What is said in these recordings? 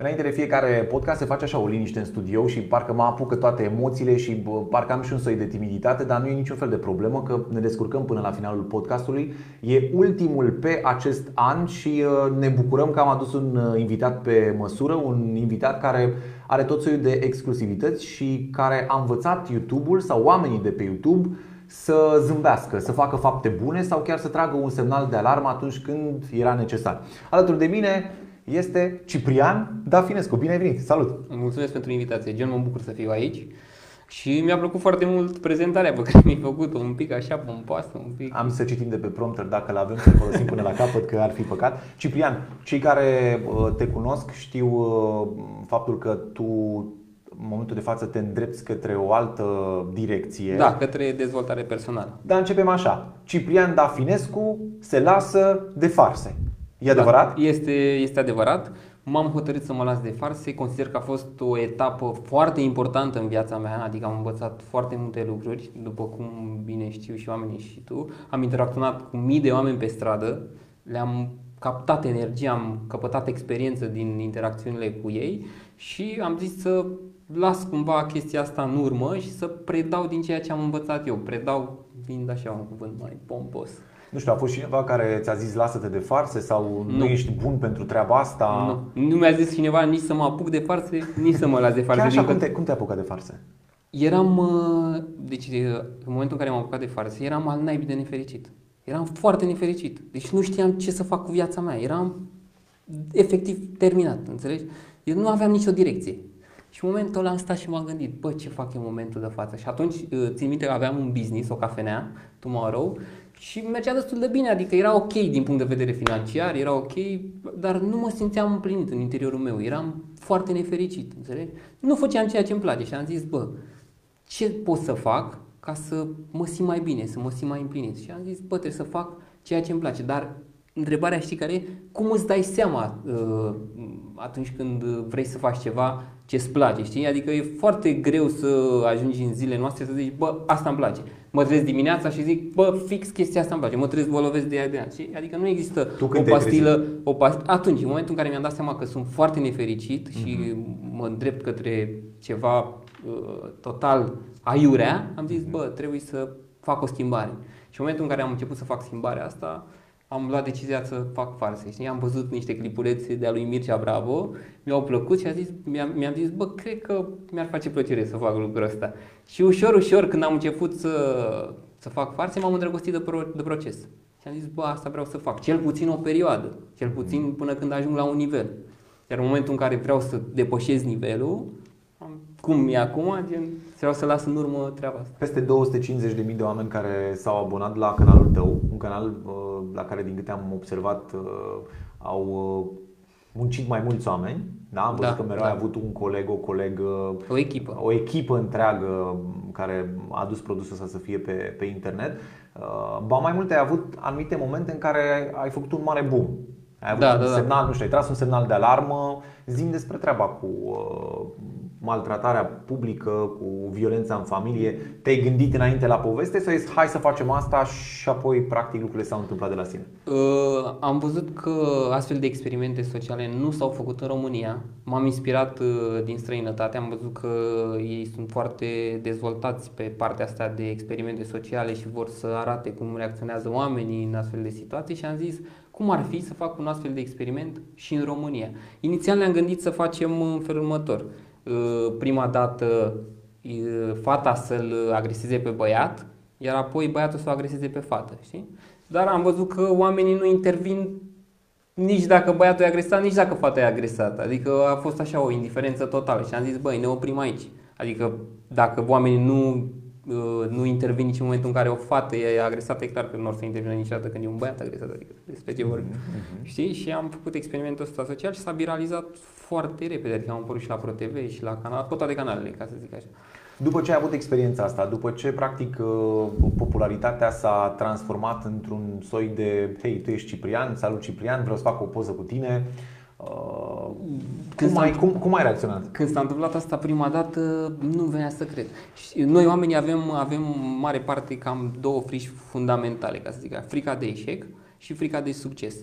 Înainte de fiecare podcast se face așa o liniște în studio și parcă mă apucă toate emoțiile și bă, parcă am și un soi de timiditate, dar nu e niciun fel de problemă că ne descurcăm până la finalul podcastului. E ultimul pe acest an și uh, ne bucurăm că am adus un uh, invitat pe măsură, un invitat care are tot soiul de exclusivități și care a învățat YouTube-ul sau oamenii de pe YouTube să zâmbească, să facă fapte bune sau chiar să tragă un semnal de alarmă atunci când era necesar. Alături de mine este Ciprian Dafinescu. Bine ai venit! Salut! Mulțumesc pentru invitație. Gen, mă bucur să fiu aici. Și mi-a plăcut foarte mult prezentarea pe care mi-ai făcut-o, un pic așa pompoasă, un pic... Am să citim de pe prompter dacă l-avem să folosim până la capăt, că ar fi păcat. Ciprian, cei care uh, te cunosc știu uh, faptul că tu în momentul de față te îndrepți către o altă direcție. Da, către dezvoltare personală. Dar începem așa. Ciprian Dafinescu se lasă de farse. E adevărat? Da, este, este adevărat. M-am hotărât să mă las de farse. Consider că a fost o etapă foarte importantă în viața mea, adică am învățat foarte multe lucruri, după cum bine știu și oamenii și tu. Am interacționat cu mii de oameni pe stradă, le-am captat energie, am căpătat experiență din interacțiunile cu ei și am zis să las cumva chestia asta în urmă și să predau din ceea ce am învățat eu. Predau fiind așa un cuvânt mai pompos. Nu știu, a fost cineva care ți-a zis lasă-te de farse sau nu, nu ești bun pentru treaba asta? Nu, nu mi-a zis cineva nici să mă apuc de farse, nici să mă las de farse. Chiar așa, cum te, cum te apucat de farse? Eram, uh, deci în momentul în care m-am apucat de farse, eram al naibii de nefericit. Eram foarte nefericit. Deci nu știam ce să fac cu viața mea. Eram efectiv terminat, înțelegi? Eu nu aveam nicio direcție. Și în momentul ăla am stat și m-am gândit, bă, ce fac în momentul de față? Și atunci, uh, țin minte că aveam un business, o cafenea, Tomorrow, și mergea destul de bine, adică era ok din punct de vedere financiar, era ok, dar nu mă simțeam împlinit în interiorul meu, eram foarte nefericit, înțelegi? Nu făceam ceea ce îmi place și am zis, bă, ce pot să fac ca să mă simt mai bine, să mă simt mai împlinit? Și am zis, bă, trebuie să fac ceea ce îmi place, dar întrebarea știi care e? Cum îți dai seama uh, atunci când vrei să faci ceva ce îți place, știi? Adică e foarte greu să ajungi în zilele noastre să zici, bă, asta îmi place. Mă trezesc dimineața și zic, bă, fix chestia asta îmi place, mă trezesc, vă lovesc de ea de ea. Știi? Adică nu există Tu o când te-ai pastilă, o past... atunci, în momentul în care mi-am dat seama că sunt foarte nefericit și mă îndrept către ceva uh, total aiurea, am zis, bă, trebuie să fac o schimbare. Și în momentul în care am început să fac schimbarea asta, am luat decizia să fac farse. Știi? Am văzut niște clipulețe de-a lui Mircea Bravo, mi-au plăcut și a zis, mi-am, mi-am zis, bă, cred că mi-ar face plăcere să fac lucrul ăsta. Și ușor, ușor, când am început să, să fac farse, m-am îndrăgostit de, pro, de proces. Și am zis, bă, asta vreau să fac. Cel puțin o perioadă, cel puțin până când ajung la un nivel. Iar în momentul în care vreau să depășesc nivelul, cum e acum, gen, vreau să las în urmă treaba asta. Peste 250.000 de oameni care s-au abonat la canalul tău, un canal uh, la care, din câte am observat, uh, au uh, muncit mai mulți oameni. Da? Am văzut Da, că mereu da. ai avut un coleg, o colegă, O echipă. o echipă întreagă care a adus produsul ăsta să fie pe, pe internet. Uh, Ba mai mult ai avut anumite momente în care ai făcut un mare boom. Ai avut Da, un da, da. semnal, nu știu, ai tras un semnal de alarmă. Zim despre treaba cu uh, maltratarea publică, cu violența în familie. Te-ai gândit înainte la poveste sau ai zis hai să facem asta și apoi practic lucrurile s-au întâmplat de la sine? Uh, am văzut că astfel de experimente sociale nu s-au făcut în România. M-am inspirat uh, din străinătate, am văzut că ei sunt foarte dezvoltați pe partea asta de experimente sociale și vor să arate cum reacționează oamenii în astfel de situații și am zis cum ar fi să fac un astfel de experiment și în România. Inițial ne-am gândit să facem în felul următor. Uh, Prima dată uh, fata să-l agreseze pe băiat, iar apoi băiatul să o agreseze pe fată, știi? Dar am văzut că oamenii nu intervin nici dacă băiatul e agresat, nici dacă fata e agresată. Adică a fost așa o indiferență totală și am zis, băi, ne oprim aici. Adică dacă oamenii nu, uh, nu intervin nici în momentul în care o fată e agresată, e clar că nu or să intervină niciodată când e un băiat agresat. Adică despre ce vorbim. Știi? Și am făcut experimentul ăsta social și s-a viralizat foarte repede. Adică am apărut și la ProTV și la canal, pe toate canalele, ca să zic așa. După ce ai avut experiența asta, după ce practic uh, popularitatea s-a transformat într-un soi de Hei, tu ești Ciprian, salut Ciprian, vreau să fac o poză cu tine uh, Când cum, s-a ai, cum, cum ai reacționat? Când s-a întâmplat asta prima dată, nu venea să cred. Și noi oamenii avem, avem mare parte cam două frici fundamentale, ca să zic așa. Frica de eșec și frica de succes.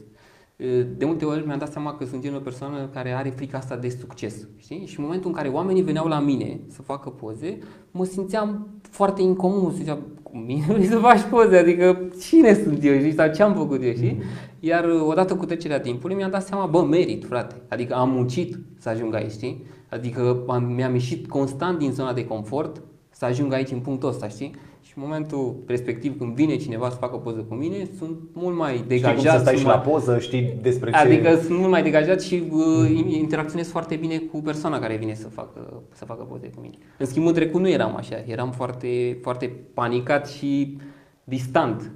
De multe ori mi-am dat seama că sunt genul de persoană care are frica asta de succes. Știi? Și în momentul în care oamenii veneau la mine să facă poze, mă simțeam foarte incomod. Ziceam, cu mine vrei să faci poze? Adică cine sunt eu? Știi? Sau ce am făcut eu? Știi? Mm-hmm. Iar odată cu trecerea timpului mi-am dat seama, bă, merit, frate. Adică am muncit să ajung aici, știi? Adică am, mi-am ieșit constant din zona de confort să ajung aici în punctul ăsta, știi? În momentul respectiv când vine cineva să facă o poză cu mine, sunt mult mai degajat. Știi cum să stai și mai... la poză, știi despre ce... Adică sunt mult mai degajat și uh, interacționez foarte bine cu persoana care vine să facă, să facă poze cu mine. În schimb, în trecut nu eram așa, eram foarte, foarte panicat și distant.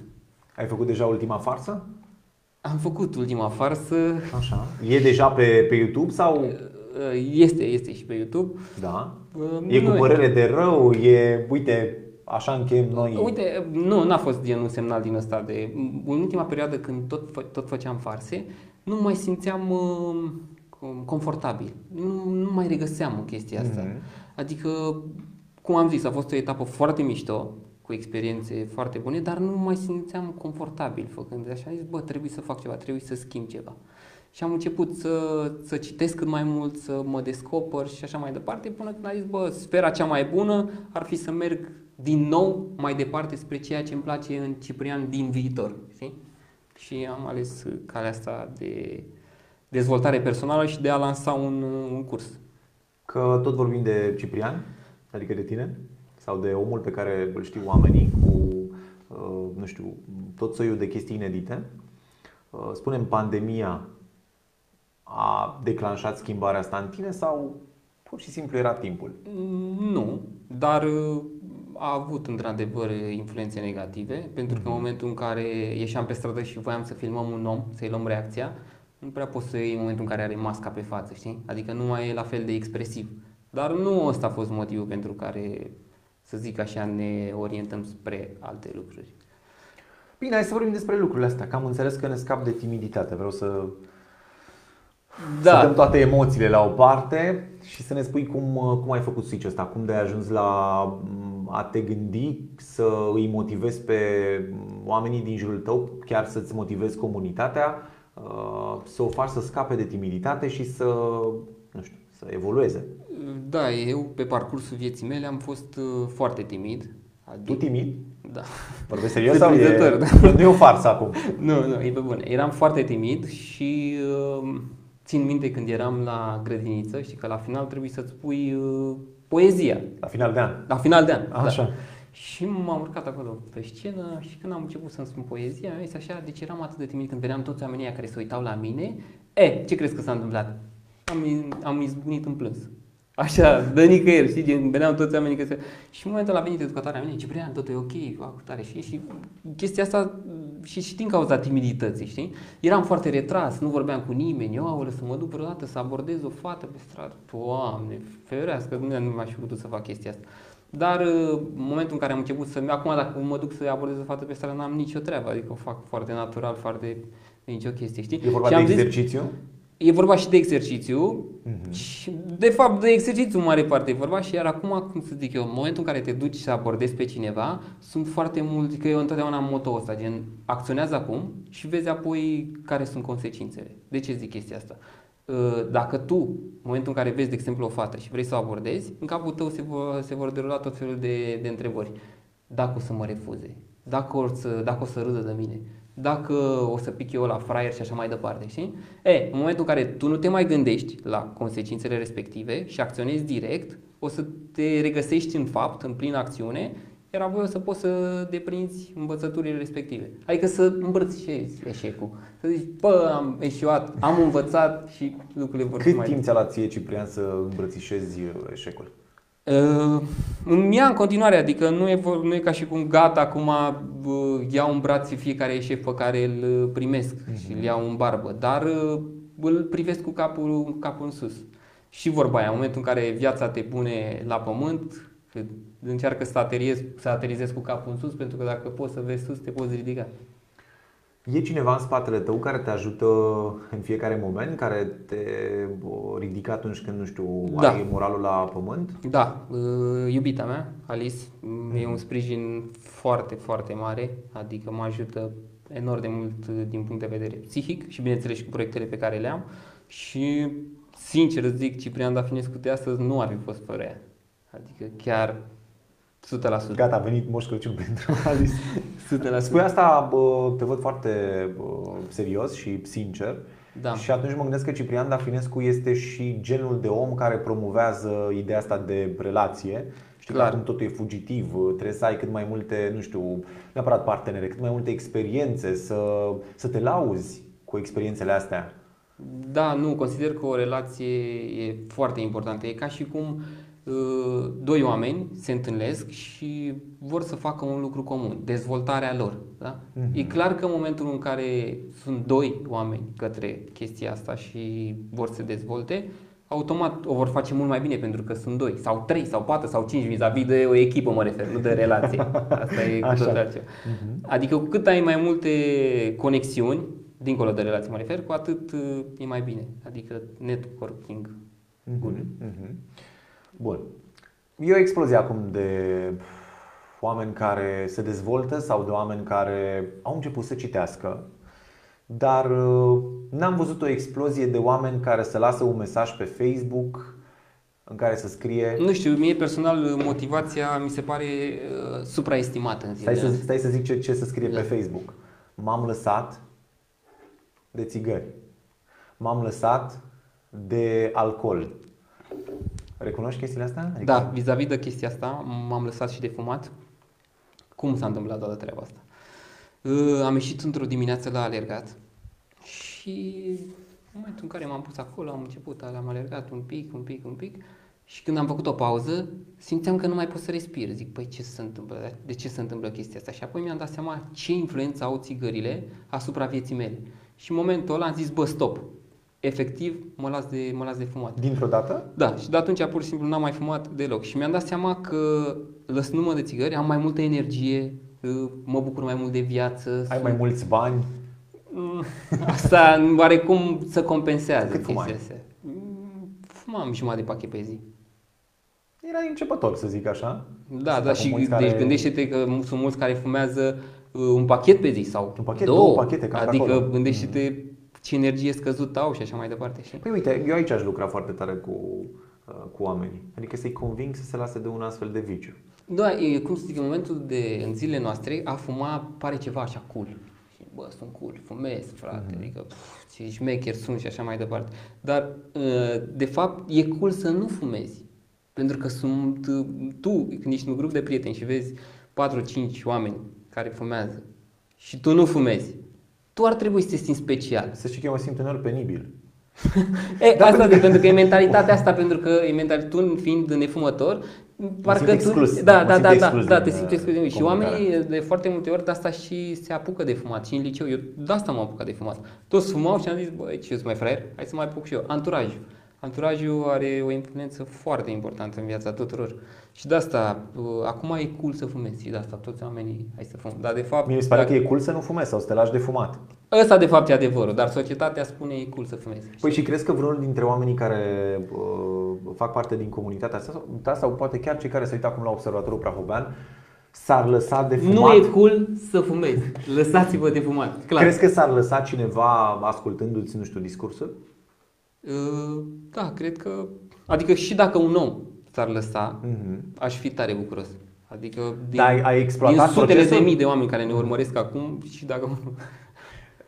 Ai făcut deja ultima farsă? Am făcut ultima farsă. Așa. E deja pe, pe YouTube sau? Uh, este, este și pe YouTube. Da. Uh, e cu părere de rău, e, uite, așa încheiem noi. Uite, nu, n-a fost genul semnal din ăsta de... În ultima perioadă când tot, tot făceam farse, nu mai simțeam uh, confortabil. Nu, nu mai regăseam în chestia asta. Mm-hmm. Adică, cum am zis, a fost o etapă foarte mișto, cu experiențe foarte bune, dar nu mai simțeam confortabil făcând așa. Am zis, bă, trebuie să fac ceva, trebuie să schimb ceva. Și am început să, să citesc cât mai mult, să mă descoper și așa mai departe, până când am zis, bă, sfera cea mai bună ar fi să merg din nou mai departe spre ceea ce îmi place în Ciprian din viitor. Știi? Și am ales calea asta de dezvoltare personală și de a lansa un, un curs. Că tot vorbim de Ciprian, adică de tine, sau de omul pe care îl știu oamenii cu, uh, nu știu, tot soiul de chestii inedite. Uh, spunem, pandemia a declanșat schimbarea asta în tine sau pur și simplu era timpul? Nu, dar uh, a avut într-adevăr influențe negative, pentru că în mhm. momentul în care ieșeam pe stradă și voiam să filmăm un om, să-i luăm reacția, nu prea poți să iei în momentul în care are masca pe față, știi? Adică nu mai e la fel de expresiv. Dar nu ăsta a fost motivul pentru care, să zic așa, ne orientăm spre alte lucruri. Bine, hai să vorbim despre lucrurile astea, că am înțeles că ne scap de timiditate. Vreau să da. să dăm toate emoțiile la o parte și să ne spui cum, cum ai făcut switch ăsta, cum de ai ajuns la a te gândi să îi motivezi pe oamenii din jurul tău, chiar să-ți motivezi comunitatea, uh, să o faci să scape de timiditate și să, nu știu, să evolueze. Da, eu pe parcursul vieții mele am fost uh, foarte timid. Adică... Tu timid? Da. Vorbești serios sau e... Da. Nu e o farsă acum? Nu, nu, e pe bune. Eram foarte timid și uh, țin minte când eram la grădiniță, și că la final trebuie să-ți pui uh, poezia. La final de an. La final de an. Da. Așa. Da. Și m-am urcat acolo pe scenă și când am început să-mi spun poezia, am zis așa, deci eram atât de timid când veneam toți oamenii care se uitau la mine. E, ce crezi că s-a întâmplat? Am, am izbunit în plâns. Așa, dă nicăieri, știi, gen, veneam toți oamenii că se... Și în momentul ăla a venit educatoarea mea, Ciprian, tot e ok, fac tare, și, și chestia asta și, și din cauza timidității, știi? Eram foarte retras, nu vorbeam cu nimeni, eu, aolă, să mă duc vreodată să abordez o fată pe stradă, Doamne, ferească, nu, nu m-aș fi putut să fac chestia asta. Dar uh, în momentul în care am început să... Acum dacă mă duc să abordez o fată pe stradă, n-am nicio treabă, adică o fac foarte natural, foarte... nicio chestie, știi? E vorba și de exercițiu? Zis, E vorba și de exercițiu uh-huh. și de fapt de exercițiu în mare parte e vorba și iar acum, cum să zic eu, în momentul în care te duci să abordezi pe cineva, sunt foarte mulți, că eu întotdeauna am moto ăsta, gen acționează acum și vezi apoi care sunt consecințele. De ce zic chestia asta? Ă, dacă tu, în momentul în care vezi, de exemplu, o fată și vrei să o abordezi, în capul tău se vor, se vor derula tot felul de, de întrebări. Dacă o să mă refuze, dacă o să, dacă o să râdă de mine, dacă o să pic eu la fraier și așa mai departe, știi? E, în momentul în care tu nu te mai gândești la consecințele respective și acționezi direct, o să te regăsești în fapt, în plină acțiune, iar apoi o să poți să deprinzi învățăturile respective. Adică să îmbrățișezi eșecul. Să zici, bă, am eșuat, am învățat și lucrurile vor Cât fi mai... timp ți-a luat ție, Ciprian, să îmbrățișezi eșecul? Uh, îmi ia în continuare, adică nu e, nu e ca și cum gata, acum uh, iau în brațe fiecare eșec pe care îl primesc uh-huh. și îl iau în barbă, dar uh, îl privesc cu capul, capul în sus. Și vorba aia, în momentul în care viața te pune la pământ, încearcă să aterizezi, să aterizezi cu capul în sus, pentru că dacă poți să vezi sus, te poți ridica. E cineva în spatele tău care te ajută în fiecare moment, care te ridică atunci când, nu știu, da. ai moralul la pământ? Da, uh, iubita mea, Alice, mm. e un sprijin foarte, foarte mare, adică mă ajută enorm de mult uh, din punct de vedere psihic și bineînțeles și cu proiectele pe care le am și sincer îți zic, Ciprian Dafinescu de astăzi nu ar fi fost fără ea. Adică chiar 100%. Gata, a venit Moș Crăciun pentru Alice. 100%. Spui asta, bă, te văd foarte bă, serios și sincer. Da. Și atunci mă gândesc că Ciprian Dafinescu este și genul de om care promovează ideea asta de relație. Știi Clar. că acum totul e fugitiv, trebuie să ai cât mai multe, nu știu, neapărat partenere, cât mai multe experiențe, să, să te lauzi cu experiențele astea. Da, nu, consider că o relație e foarte importantă. E ca și cum uh, doi oameni se întâlnesc și vor să facă un lucru comun, dezvoltarea lor. Da? Mhm. E clar că în momentul în care sunt doi oameni către chestia asta și vor să se dezvolte, automat o vor face mult mai bine pentru că sunt doi, sau trei, sau patru, sau cinci vis-a-vis de o echipă, mă refer, nu de relație. Asta e cu Așa. totul altceva. Adică cu cât ai mai multe conexiuni, dincolo de relație mă refer, cu atât uh, e mai bine. Adică networking. Bun. Mhm, mhm. Bun. E o explozie acum de oameni care se dezvoltă sau de oameni care au început să citească, dar uh, n-am văzut o explozie de oameni care să lasă un mesaj pe Facebook în care să scrie Nu știu, mie personal motivația mi se pare uh, supraestimată în Stai zilele să, astea. stai să zic ce, ce să scrie Da. pe Facebook. M-am lăsat de țigări. M-am lăsat de alcool. Recunoști chestiile astea? Adică- Da, vis-a-vis de chestia asta, m-am lăsat și de fumat. Cum s-a întâmplat toată treaba asta? Uh, Am ieșit într-o dimineață la alergat și în momentul în care m-am pus acolo, am început, am alergat un pic, un pic, un pic și când am făcut o pauză, simțeam că nu mai pot să respir. Zic, păi ce se întâmplă? De ce se întâmplă chestia asta? Și apoi mi-am dat seama ce influență au țigările asupra vieții mele. Și în momentul ăla am zis, bă, stop. Efectiv, mă las de, mă las de fumat. Dintr-o dată? Da, și de atunci pur și simplu n-am mai fumat deloc. Și mi-am dat seama că lăsându-mă de țigări am mai multă energie, uh, mă bucur mai mult de viață. Ai sunt- mai mulți bani? Mm, Asta oarecum să compensează Cât fumai? chestia asta. Mm, Fumam jumătate de pachet pe zi. Erai începător, să zic așa. Da, Sunt da, acum și mulți deci care- gândește-te că mu- sunt mulți care fumează uh, un pachet pe zi sau Un pachet, două, două pachete, cam pe Adică acolo. gândește-te ce energie scăzută au și așa mai departe. Și... Păi uite, eu aici aș lucra foarte tare cu, uh, cu oamenii. Adică să-i conving să se lase de un astfel de viciu. Da, e, cum să zic, în momentul de, în zilele noastre, a fuma pare ceva așa cool. Și, bă, sunt cool, fumez, frate, adică, pf, ce șmecher sunt și așa mai departe. Dar, uh, de fapt, e cool să nu fumezi. Pentru că sunt, uh, tu, când ești în un grup de prieteni și vezi 4-5 oameni care fumează și tu nu fumezi, tu ar trebui să te simți special. Să știi că eu mă simt uneori penibil. E, Da, asta pentru de, pentru că e mentalitatea asta, pentru că e mental, tu fiind nefumător, parcă simt tu, exclus, da, mă da, simt da, da, exclus da, din, te simți uh, exclus. din- Și comunicare. oamenii de foarte multe ori de asta și se apucă de fumat. Și în liceu, eu de asta m-am apucat de fumat. Toți fumau și am zis, băi, ce sunt mai fraier? Hai să mai apuc și eu. Anturajul. Anturajul are o influență foarte importantă în viața tuturor. Și de asta, uh, acum e cool să fumezi și de asta toți oamenii hai să fumăm. Dar de fapt, Mie mi se pare dacă- că e cool să nu fumezi sau să te lași de fumat. ăsta de fapt e adevărul, dar societatea spune e cool să fumezi. Păi și crezi că vreunul dintre oamenii care uh, fac parte din comunitatea asta, sau- ta sau poate chiar cei care se uită acum la Observatorul Prahovean s-ar lăsa de fumat? Nu e cool să fumezi. Lăsați-vă de fumat. Clar. Crezi că s-ar lăsa cineva ascultându-ți, nu știu, discursul? Uh, Da, cred că... Adică și dacă un om s-ar lăsa, Mhm. aș fi tare bucuros. Adică din, Dar ai- ai exploatat din sutele procesul? de mii de oameni care ne urmăresc acum și dacă...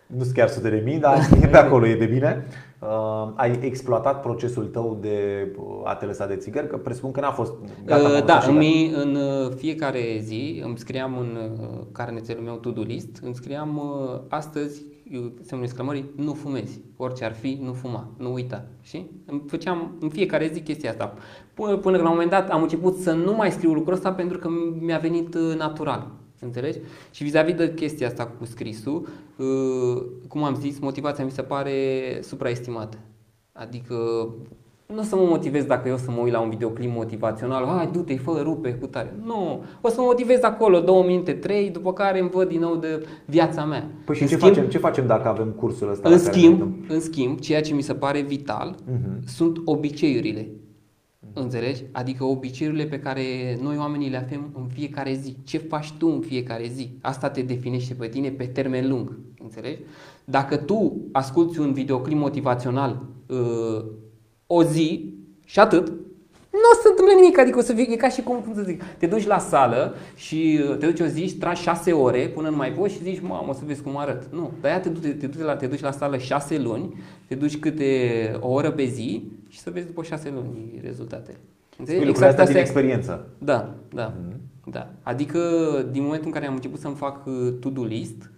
Nu sunt chiar sute de mii, dar e pe acolo, e de bine. Uh, ai exploatat procesul tău de uh, a te lăsa de țigări? Că presupun că n-a fost gata. m-am Uh, lăsat da, și în, gata. mi- în uh, fiecare zi îmi scriam în uh, carnețelul meu to-do list, îmi scriam uh, astăzi, uh, semnul exclamării, nu fumezi. Orice ar fi, nu fuma, nu uita. Și îmi făceam în fiecare zi chestia asta. Până, până că la un moment dat am început să nu mai scriu lucrul ăsta pentru că mi-a venit uh, natural. Înțelegi? Și vis-a-vis de chestia asta cu scrisul, uh, cum am zis, motivația mi se pare supraestimată. Adică nu o să mă motivez dacă eu să mă uit la un videoclip motivațional, hai du-te, fă, rupe, cu tare. Nu, o să mă motivez acolo două minute, trei, după care îmi văd din nou de viața mea. Păi și în ce, schimb, facem, ce facem dacă avem cursul ăsta? în la care ne schimb, uităm? în schimb, ceea ce mi se pare vital Mhm. sunt obiceiurile. Înțelegi? Adică obiceiurile pe care noi oamenii le avem în fiecare zi. Ce faci tu în fiecare zi? Asta te definește pe tine pe termen lung. Înțelegi? Dacă tu asculti un videoclip motivațional uh, o zi și atât, nu o să se întâmple nimic, adică o să fie e ca și cum, cum să zic, te duci la sală și uh, te duci o zi și tragi șase ore până nu mai poți și zici, mamă, o să vezi cum arăt. Nu, de aia te, duci, te, duci la, te duci la sală șase luni, te duci câte o oră pe zi și să vezi după șase luni rezultatele. Înțelegi? Exact asta din experiență. Da, da, mm-hmm. da. Adică din momentul în care am început să-mi fac uh, to-do list,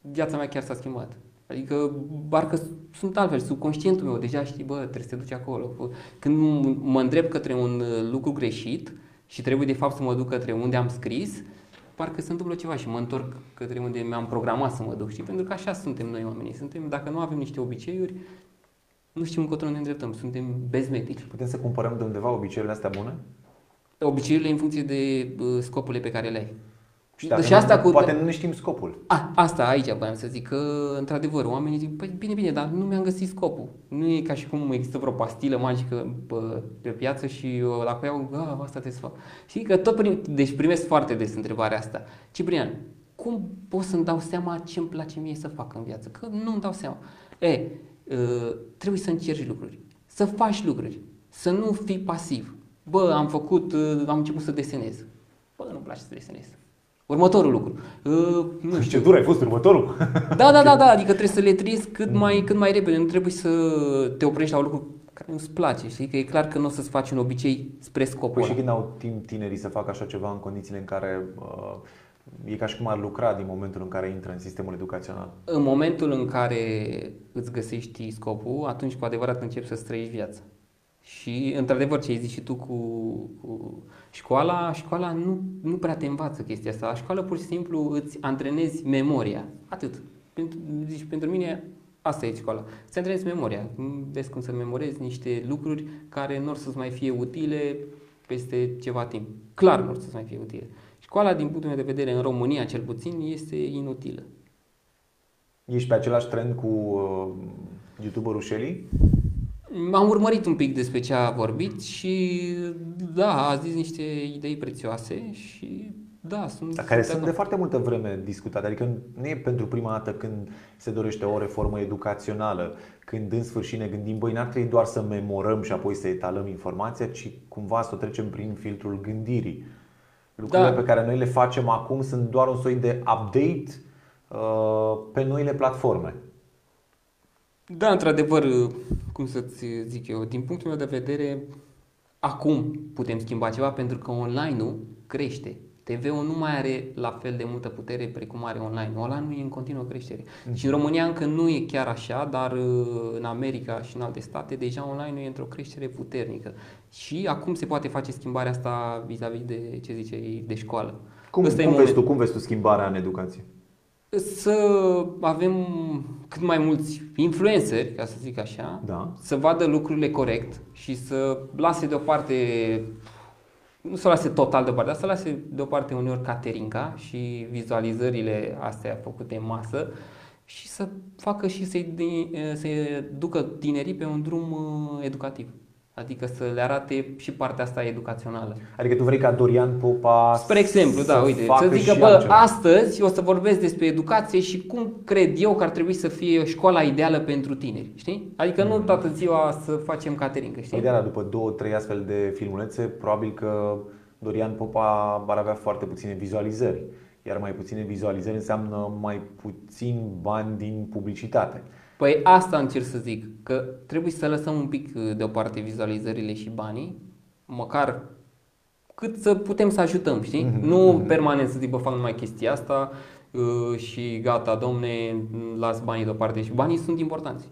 viața mea chiar s-a schimbat. Adică parcă sunt altfel, subconștientul meu deja știi, bă, trebuie să te duci acolo. Când mă îndrept către un uh, lucru greșit și trebuie de fapt să mă duc către unde am scris, parcă se întâmplă ceva și mă întorc către unde mi-am programat să mă duc, știi? Pentru că așa suntem noi oamenii. Suntem, dacă nu avem niște obiceiuri, nu știm încotro ne îndreptăm, suntem bezmetici. Putem să cumpărăm de undeva obiceiurile astea bune? Obiceiurile în funcție de uh, scopurile pe care le ai. Și, și deci asta nu, cu... Poate nu ne știm scopul. A, asta aici voiam să zic, că într-adevăr oamenii zic, păi bine, bine, dar nu mi-am găsit scopul. Nu e ca și cum există vreo pastilă magică pe, pe piață și eu dacă iau, a, asta trebuie să fac. Și că tot prim, deci primesc foarte des întrebarea asta. Ciprian, cum pot să-mi dau seama ce îmi place mie să fac în viață? Că nu îmi dau seama. E, uh, trebuie să încerci lucruri, să faci lucruri, să nu fii pasiv. Bă, am făcut, uh, am început să desenez. Bă, nu-mi place să desenez Următorul lucru. Uh, nu știu. Ce dur ai fost următorul? Da, da, da, da, adică trebuie să le trăiesc cât mai, cât mai repede. Nu trebuie să te oprești la un lucru care nu-ți place. Știi că e clar că nu o să-ți faci un obicei spre scopul Păi și când au timp tinerii să facă așa ceva în condițiile în care uh, e ca și cum ar lucra din momentul în care intră în sistemul educațional? În momentul în care îți găsești scopul, atunci cu adevărat începi să trăiești viața. Și, într-adevăr, ce ai zis și tu cu, cu școala, școala nu, nu prea te învață chestia asta. La școală, pur și simplu, îți antrenezi memoria. Atât. Pentru, zici, pentru mine, asta e școala. Îți antrenezi memoria. Vezi cum să memorezi niște lucruri care nu or să-ți mai fie utile peste ceva timp. Clar nu or să-ți mai fie utile. Școala, din punctul meu de vedere, în România, cel puțin, este inutilă. Ești pe același trend cu uh, youtuberul Shelly? Am urmărit un pic despre ce a vorbit și da, a zis niște idei prețioase și da, sunt Dar care sunt de foarte multă vreme discutate, adică nu e pentru prima dată când se dorește o reformă educațională, când în sfârșit ne gândim, băi, n-ar trebui doar să memorăm și apoi să etalăm informația, ci cumva să o trecem prin filtrul gândirii. Lucrurile da. pe care noi le facem acum sunt doar un soi de update uh, pe noile platforme. Da, într-adevăr, cum să-ți zic eu, din punctul meu de vedere, acum putem schimba ceva pentru că online-ul crește. TV-ul nu mai are la fel de multă putere precum are online. Online e în continuă creștere. Mm-hmm. Și în România încă nu e chiar așa, dar uh, în America și în alte state deja online e într-o creștere puternică. Și acum se poate face schimbarea asta vis-a-vis de ce zice de școală. Cum, cum, vezi tu, cum vezi tu schimbarea în educație? Să avem cât mai mulți influenceri, ca să zic așa, da. să vadă lucrurile corect și să lase deoparte, nu să lase total deoparte, dar să lase deoparte uneori caterinca și vizualizările astea făcute în masă și să facă și să-i, să ducă tinerii pe un drum uh, educativ. Adică să le arate și partea asta educațională. Adică tu vrei ca Dorian Popa Spre exemplu, da, uite, să zică, bă, altceva. astăzi o să vorbesc despre educație și cum cred eu că ar trebui să fie școala ideală pentru tineri, știi? Adică mm. nu toată ziua să facem catering, știi? Ideea după două, trei astfel de filmulețe, probabil că Dorian Popa ar avea foarte puține vizualizări. Iar mai puține vizualizări înseamnă mai puțin bani din publicitate. Păi asta încerc să zic, că trebuie să lăsăm un pic uh, deoparte vizualizările și banii, măcar cât să putem să ajutăm, știi? Mm-hmm. Nu mhm. permanent să zic, bă, fac numai chestia asta uh, și gata, domne, las banii deoparte. Și banii sunt importanți.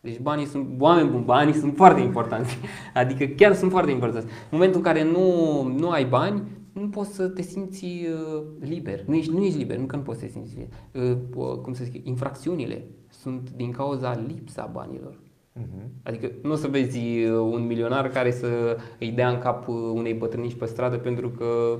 Deci banii sunt, oameni buni, banii sunt foarte importanți. Adică chiar sunt foarte importanți. În momentul în care nu, nu ai bani, nu poți să te simți uh, liber. Nu ești, nu ești liber, nu că nu poți să te simți liber. Uh, cum să zic, infracțiunile sunt din cauza lipsa banilor. Uh-huh. Adică nu o să vezi uh, un milionar care să îi dea în cap uh, unei bătrânici pe stradă pentru că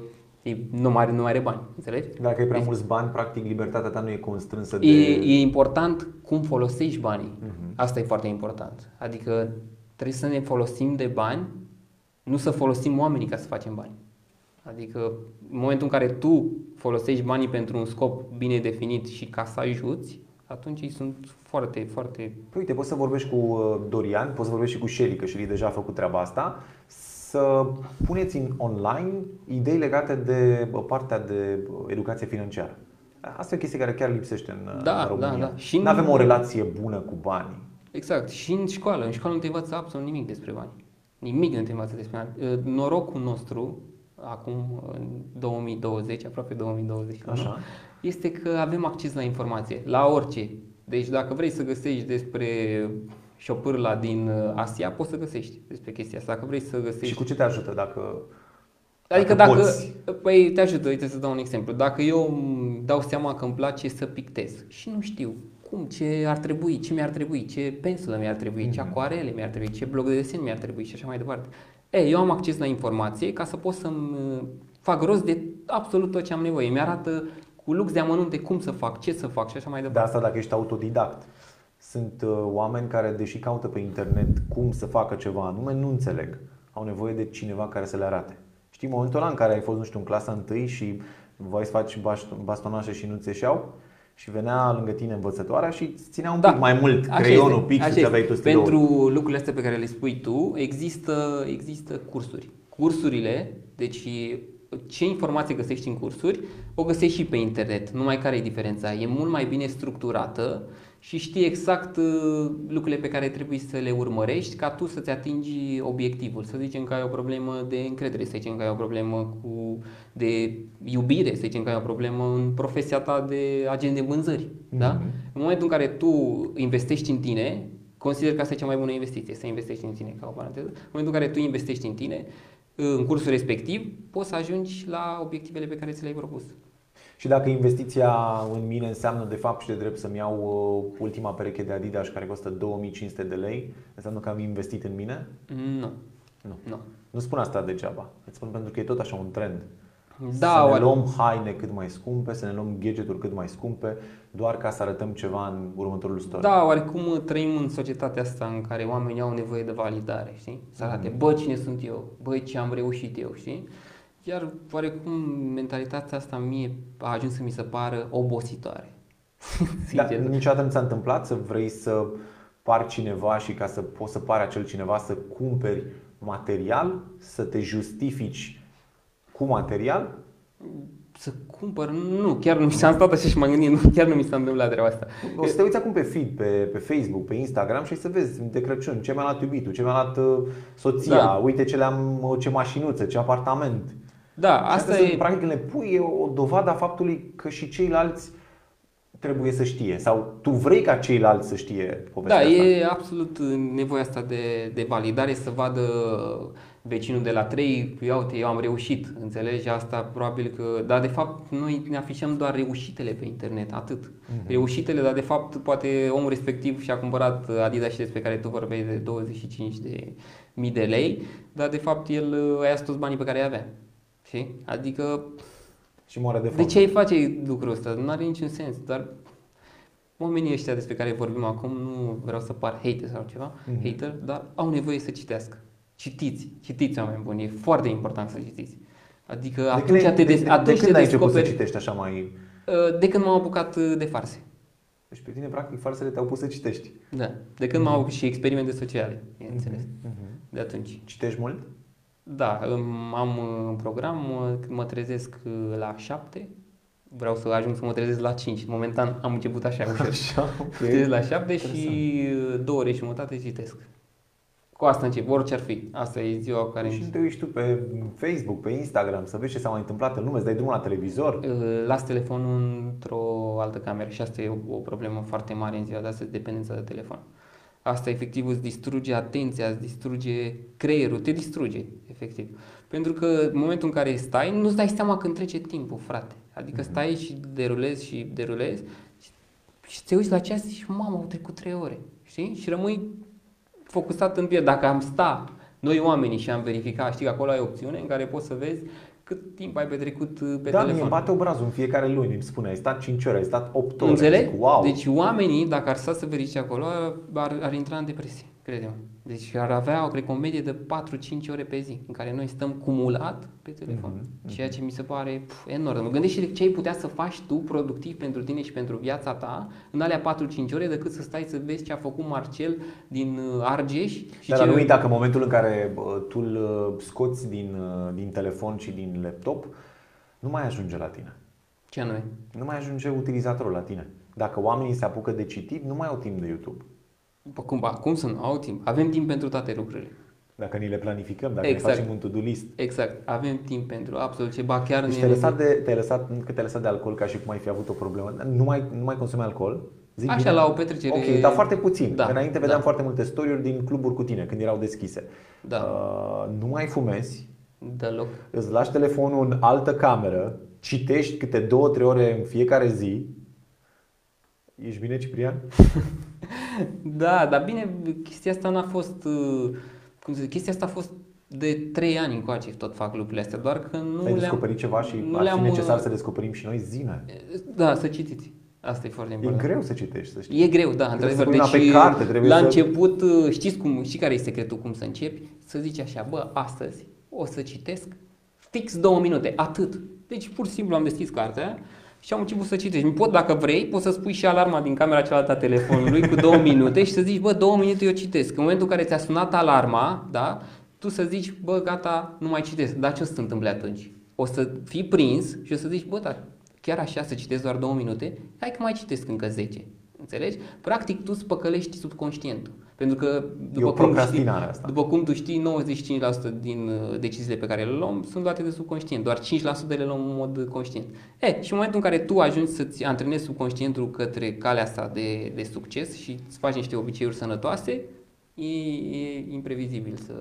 nu mai are, nu mai are bani, înțelegi? Dacă ai prea deci, mulți bani, practic libertatea ta nu e constrânsă de... E, e important cum folosești banii. Uh-huh. Asta e foarte important. Adică trebuie să ne folosim de bani Nu să folosim oamenii ca să facem bani. Adică în momentul în care tu folosești banii pentru un scop bine definit și ca să ajuți, atunci ei sunt foarte, foarte... Păi uite, poți să vorbești cu uh, Dorian, poți să vorbești și cu Shelly, că Shelly deja a făcut treaba asta, să puneți în online idei legate de uh, partea de uh, educație financiară. Asta e o chestie care chiar lipsește în, Da, în România. da, da. Și nu în- avem o relație bună cu banii. Exact. Și în școală. În școală nu te învață absolut nimic despre bani. Nimic nu te învață despre bani. Uh, Norocul nostru, acum, în 2020, aproape 2020, Așa. este că avem acces la informație, la orice. Deci dacă vrei să găsești despre șopârla din uh, Asia, poți să găsești despre chestia asta. Dacă vrei să găsești... Și cu ce te ajută dacă Adică Dacă dacă, poți. păi te ajută, uite să dau un exemplu. Dacă eu îmi dau seama că îmi place să pictez și nu știu cum, ce ar trebui, ce mi-ar trebui, ce pensulă mi-ar trebui, ce acoarele mi-ar trebui, ce bloc de desen mi-ar trebui și așa mai departe. E, eu am acces la informație ca să pot să-mi uh, fac rost de absolut tot ce am nevoie. Mi-arată cu lux de amănunte cum să fac, ce să fac și așa mai De departe. asta dacă ești autodidact. Sunt uh, oameni care, deși caută pe internet cum să facă ceva anume, nu înțeleg. Au nevoie de cineva care să le arate. Știi momentul ăla în care ai fost, nu știu, în clasa 1 și voi să faci baș- bastonașe și nu ți ieșeau? Și venea lângă tine învățătoarea și îți ținea un Da. pic mai mult Așa creionul, este, pixul așa ce este. aveai tu să te Pentru dau. lucrurile astea pe care le spui tu, există, există cursuri. Cursurile, deci ce informație găsești în cursuri, o găsești și pe internet. Numai care e diferența? E mult mai bine structurată și știi exact uh, lucrurile pe care trebuie să le urmărești ca tu să-ți atingi obiectivul. Să zicem că ai o problemă de încredere, să zicem că ai o problemă cu, de iubire, să zicem că ai o problemă în profesia ta de agent de vânzări. Da? În momentul în care tu investești în tine, consider că asta e cea mai bună investiție, să investești în tine ca o paranteză. În momentul în care tu investești în tine, în cursul respectiv, poți să ajungi la obiectivele pe care ți le-ai propus. Și dacă investiția în mine înseamnă de fapt și de drept să-mi iau uh, ultima pereche de Adidas care costă 2500 de lei, înseamnă că am investit în mine? Nu. Nu. Nu. Nu spun asta degeaba. Îți spun pentru că e tot așa un trend. Da, să ne oare- luăm haine cât mai scumpe, să ne luăm gadgeturi cât mai scumpe, doar ca să arătăm ceva în următorul story. Da, oarecum trăim în societatea asta în care oamenii au nevoie de validare, știi? Să arate, bă, cine sunt eu? Bă, ce am reușit eu, știi? Iar oarecum mentalitatea asta mie a ajuns să mi se pară obositoare. Da, Sincer. niciodată nu ți-a întâmplat să vrei să pari cineva și ca să poți să pari acel cineva să cumperi material, să te justifici cu material? Să cumpăr? Nu, chiar nu mi s-a stat așa și m-am gândit, nu, chiar nu mi s-a întâmplat treaba asta. O să te uiți acum pe feed, pe, pe Facebook, pe Instagram și să vezi de Crăciun ce mi-a luat iubitul, ce mi-a luat uh, soția, Da. uite ce le-am, uh, ce mașinuță, ce apartament. Da, Și asta astea e... sunt, practic le pui e o dovadă a faptului că și ceilalți trebuie să știe sau tu vrei ca ceilalți să știe povestea Da, asta. e absolut nevoia asta de, de validare, să vadă vecinul de la 3, ia uite, eu am reușit, înțelegi? Asta probabil că, dar de fapt noi ne afișăm doar reușitele pe internet, atât. Reușitele, dar de fapt poate omul respectiv și-a cumpărat Adidas și despre care tu vorbeai de 25 de mii de lei, dar de fapt el a ias toți banii pe care îi avea. Știi? Adică Și moare de de foame. ce ai face lucrul ăsta? Nu are niciun sens, dar oamenii ăștia despre care vorbim acum, nu vreau să par hater sau ceva, Mhm. hater, dar au nevoie să citească. Citiți, citiți oameni buni, e foarte important să citiți. Adică De atunci când, te, de, des, de, atunci de te când ai început să descoperi, citești așa mai... uh, de când m-am apucat uh, de farse. Deci pe tine practic farsele te-au pus să citești. Da, de când m-am apucat și experimente sociale, bineînțeles. Mhm. De atunci. Citești mult? Da, îm- am uh, un program, uh, când mă trezesc uh, la 7, vreau să ajung să mă trezesc la 5. Momentan am început așa ușor. Așa, Mă trezesc la 7 și uh, două ore și jumătate citesc. Cu asta încep, orice ar fi. Asta e ziua cu care Și nu te uiți tu pe Facebook, pe Instagram, să vezi ce s-a mai întâmplat în lume, îți dai drumul la televizor. Uh, las telefonul într-o altă cameră și asta e o, o problemă foarte mare în ziua de astăzi, dependența de telefon. Asta efectiv îți distruge atenția, îți distruge creierul, te distruge efectiv. Pentru că în momentul în care stai, nu-ți dai seama când trece timpul, frate. Adică stai și derulezi și derulezi și, și te uiți la ceas și mamă, au trecut trei ore. Știi? Și rămâi focusat în pierd. Dacă am sta noi oamenii și am verificat, știi că acolo ai opțiune în care poți să vezi cât timp ai petrecut uh, pe da, telefon. mie bate obrazul în fiecare luni, îmi spune, ai stat 5 ore, ai stat 8 ore. Înțeleg? Zic, wow. Deci oamenii, dacă ar sta să verifice acolo, ar, ar intra în depresie. Crede Deci ar avea o cred, o medie de 4-5 ore pe zi, în care noi stăm cumulat pe telefon. Mm-hmm. Ceea ce mi se pare pf, enorm. Mă gândește ce ai putea să faci tu productiv pentru tine și pentru viața ta în alea 4-5 ore decât să stai să vezi ce a făcut Marcel din uh, Argeș. Și Dar ce... nu uita că în momentul în care bă, tu îl uh, scoți din, uh, din telefon și din laptop, nu mai ajunge la tine. Ce anume? Nu mai ajunge utilizatorul la tine. Dacă oamenii se apucă de citit, nu mai au timp de YouTube. Bă, cum, ba, cum să nu au timp? Avem timp pentru toate lucrurile. Dacă ni le planificăm, dacă Exact. ne facem un to-do list. Exact. Avem timp pentru absolut ce. Ba chiar Deci ne- te-ai lăsat, de, te-ai lăsat, nu că te-ai lăsat de alcool ca și cum ai fi avut o problemă. Nu mai, nu mai consumi alcool? Zic Așa, bine? la o petrecere- Ok, dar foarte puțin. Da, Da, Înainte vedeam da. foarte multe story din cluburi cu tine, când erau deschise. Da. Uh, nu mai fumezi, Deloc. îți lași telefonul în altă cameră, citești câte două, trei ore în fiecare zi. Ești bine, Ciprian? Da, dar bine, chestia asta n-a fost, uh, cum să zic, chestia asta a fost de 3 ani încoace tot fac lucrurile astea, doar că nu Ai le-am... descoperit ceva și nu ar fi le-am, necesar uh, să descoperim și noi zine. Da, să citiți. Asta e foarte E important. greu să citești, să știi. E greu, da, Trebuie să într-adevăr. pui Deci, mâna pe carte, trebuie la să- început, uh, știți cum, știi care e secretul cum să începi? Să zici așa, bă, astăzi o să citesc fix două minute, atât. Deci pur și simplu am deschis cartea și am început să citesc. Mi pot, dacă vrei, poți să spui și alarma din camera cealaltă a telefonului cu două minute și să zici, bă, două minute eu citesc. În momentul în care ți-a sunat alarma, da, tu să zici, bă, gata, nu mai citesc. Dar ce o să se întâmple atunci? O să fii prins și o să zici, bă, dar chiar așa să citesc doar două minute? Hai că mai citesc încă 10. Înțelegi? Practic tu spăcălești subconștientul. Pentru că după o cum, știi, procrastinare asta. după cum tu știi, 95% din uh, deciziile pe care le luăm sunt luate de subconștient. Doar 5% le luăm în mod conștient. E, și în momentul în care tu ajungi să-ți antrenezi subconștientul către calea asta de, de succes și îți faci niște obiceiuri sănătoase, e, e imprevizibil să...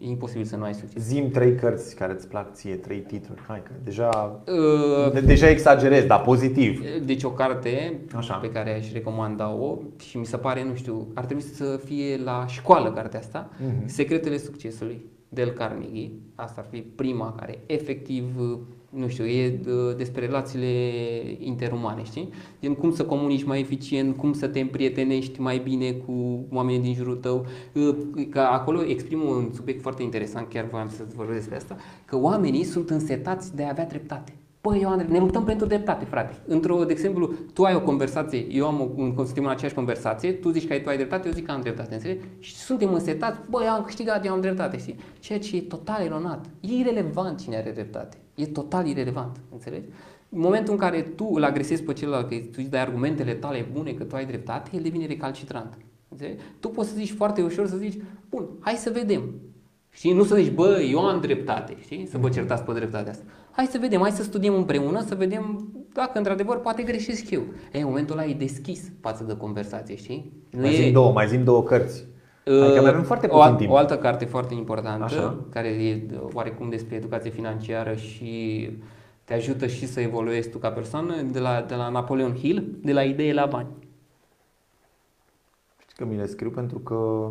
E imposibil să nu ai succes. Zim trei cărți care îți plac ție, trei titluri. Hai că deja, Uh, de, deja exagerez, dar pozitiv. Deci o carte Așa. pe care aș recomanda-o și mi se pare, nu știu, ar trebui să fie la școală cartea asta, Mhm. Secretele succesului, Del Carnegie. Asta ar fi prima care efectiv, nu știu, e uh, despre relațiile interumane, știi? Gen cum să comunici mai eficient, cum să te împrietenești mai bine cu oamenii din jurul tău. Uh, Că acolo exprimă un subiect foarte interesant, chiar voiam să vorbesc despre asta, că oamenii sunt însetați de a avea dreptate. Păi, eu am drept- ne luptăm pentru dreptate, frate. Într-o, de exemplu, tu ai o conversație, eu am o, un, suntem în aceeași conversație, tu zici că ai, tu ai dreptate, eu zic că am dreptate, înțelegi? Și suntem însetați, băi, eu am câștigat, eu am dreptate, știi? Ceea ce e total eronat. E irelevant cine are dreptate. E total irelevant, înțelegi? În momentul în care tu îl agresezi pe celălalt, că tu îți dai argumentele tale bune că tu ai dreptate, el devine recalcitrant. Înțelegi? Tu poți să zici foarte ușor, să zici, bun, hai să vedem. Știi? Nu să zici, bă, eu am dreptate, știi? Să vă certați pe dreptatea asta. Hai să vedem, hai să studiem împreună, să vedem dacă într-adevăr poate greșesc eu. E, în momentul ăla e deschis față de conversație, știi? Nu Mai e- zim două, mai zim două cărți. Adică mai avem foarte o, puțin al- timp. o altă carte foarte importantă, Așa. care e oarecum despre educație financiară și te ajută și să evoluezi tu ca persoană, de la, de la Napoleon Hill, de la idee la bani. Știi că mi le scriu pentru că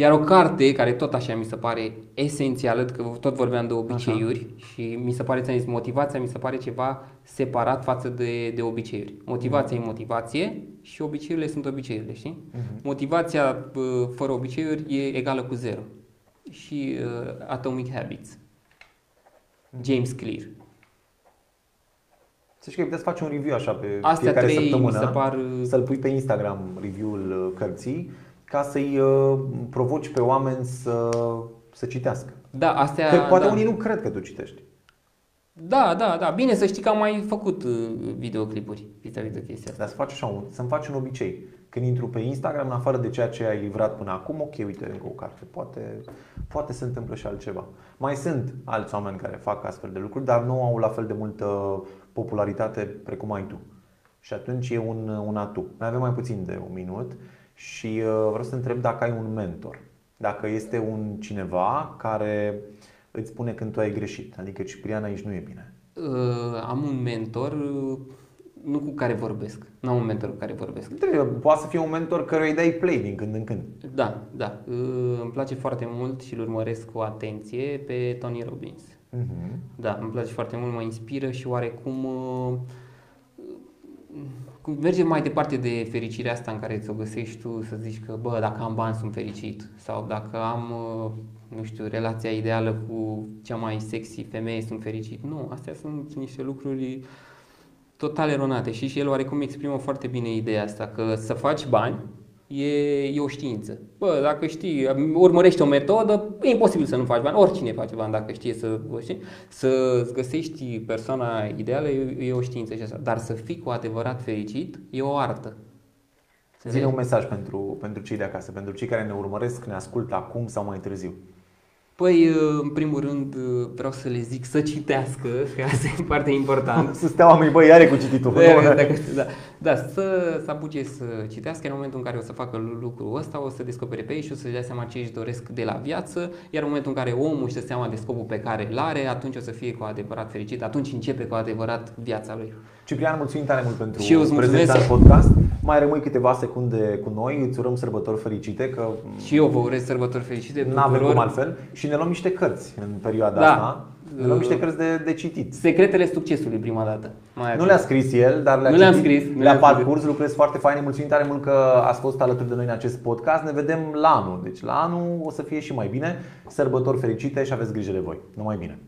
Iar o carte care tot așa mi se pare esențială, că tot vorbeam de obiceiuri și mi se pare, ți-am zis, motivația mi se pare ceva separat față de, de obiceiuri. Motivația e motivație și obiceiurile sunt obiceiurile, știi? Motivația bă, fără obiceiuri e egală cu zero. Și uh, Atomic Habits. James Clear. să știi că puteți face un review așa pe Astea fiecare trei mi săptămână. se par- Să-l pui pe Instagram review-ul uh, cărții ca să-i uh, provoci pe oameni să, să citească. Da, astea... Că poate da. unii nu cred că tu citești. Da, da, da. Bine să știi că am mai făcut uh, videoclipuri vis-a-vis de chestia asta. Dar să faci așa, un, să-mi faci un obicei. Când intru pe Instagram, în afară de ceea ce ai livrat până acum, ok, uite, încă o carte. Poate, poate se întâmplă și altceva. Mai sunt alți oameni care fac astfel de lucruri, dar nu au la fel de multă popularitate precum ai tu. Și atunci e un, un atu. Mai avem mai puțin de un minut și uh, vreau să te întreb dacă ai un mentor. Dacă este un cineva care îți spune când tu ai greșit. Adică Ciprian aici nu e bine. Uh, am un mentor, uh, nu cu care vorbesc. Nu am un mentor cu care vorbesc. Trebuie- Poate să fie un mentor căruia îi dai play din când în când. Da, da. Uh, îmi place foarte mult și îl urmăresc cu atenție pe Tony Robbins. Mhm. Da, îmi place foarte mult, mă inspiră și oarecum uh, merge mai departe de fericirea asta în care ți-o găsești tu să zici că, bă, dacă am bani sunt fericit sau dacă am, uh, nu știu, relația ideală cu cea mai sexy femeie sunt fericit. Nu, astea sunt niște lucruri total eronate și și el oarecum exprimă foarte bine ideea asta, că să faci bani e, e o știință. Bă, dacă știi, urmărești o metodă, e imposibil să nu faci bani. Oricine face bani dacă știe să știi, să găsești persoana ideală e, e o știință și asta. Dar să fii cu adevărat fericit e o artă. Zine un mesaj pentru, pentru cei de acasă, pentru cei care ne urmăresc, ne ascultă acum sau mai târziu. Păi, în primul rând, vreau să le zic să citească, că asta e foarte important. să stea oamenii, băi, are cu cititul. Da, da, da, da, să, să apuce să citească în momentul în care o să facă lucrul ăsta, o să descopere pe ei și o să-și dea seama ce își doresc de la viață, iar în momentul în care omul își dă seama de scopul pe care îl are, atunci o să fie cu adevărat fericit, atunci începe cu adevărat viața lui. Ciprian, mulțumim tare mult pentru și eu prezența în podcast. Mai rămâi câteva secunde cu noi, îți urăm sărbători fericite. Că și eu vă urez sărbători fericite. Nu avem cum altfel. Și ne luăm niște cărți în perioada da. asta. Ne luăm niște cărți de, de citit. Secretele succesului prima dată. Mai nu le-a scris el, dar le-a, nu le-am scris, le-a parcurs, lucrezi foarte fain. Mulțumim tare mult că ați fost alături de noi în acest podcast. Ne vedem la anul. Deci la anul o să fie și mai bine. Sărbători fericite și aveți grijă de voi. Numai bine!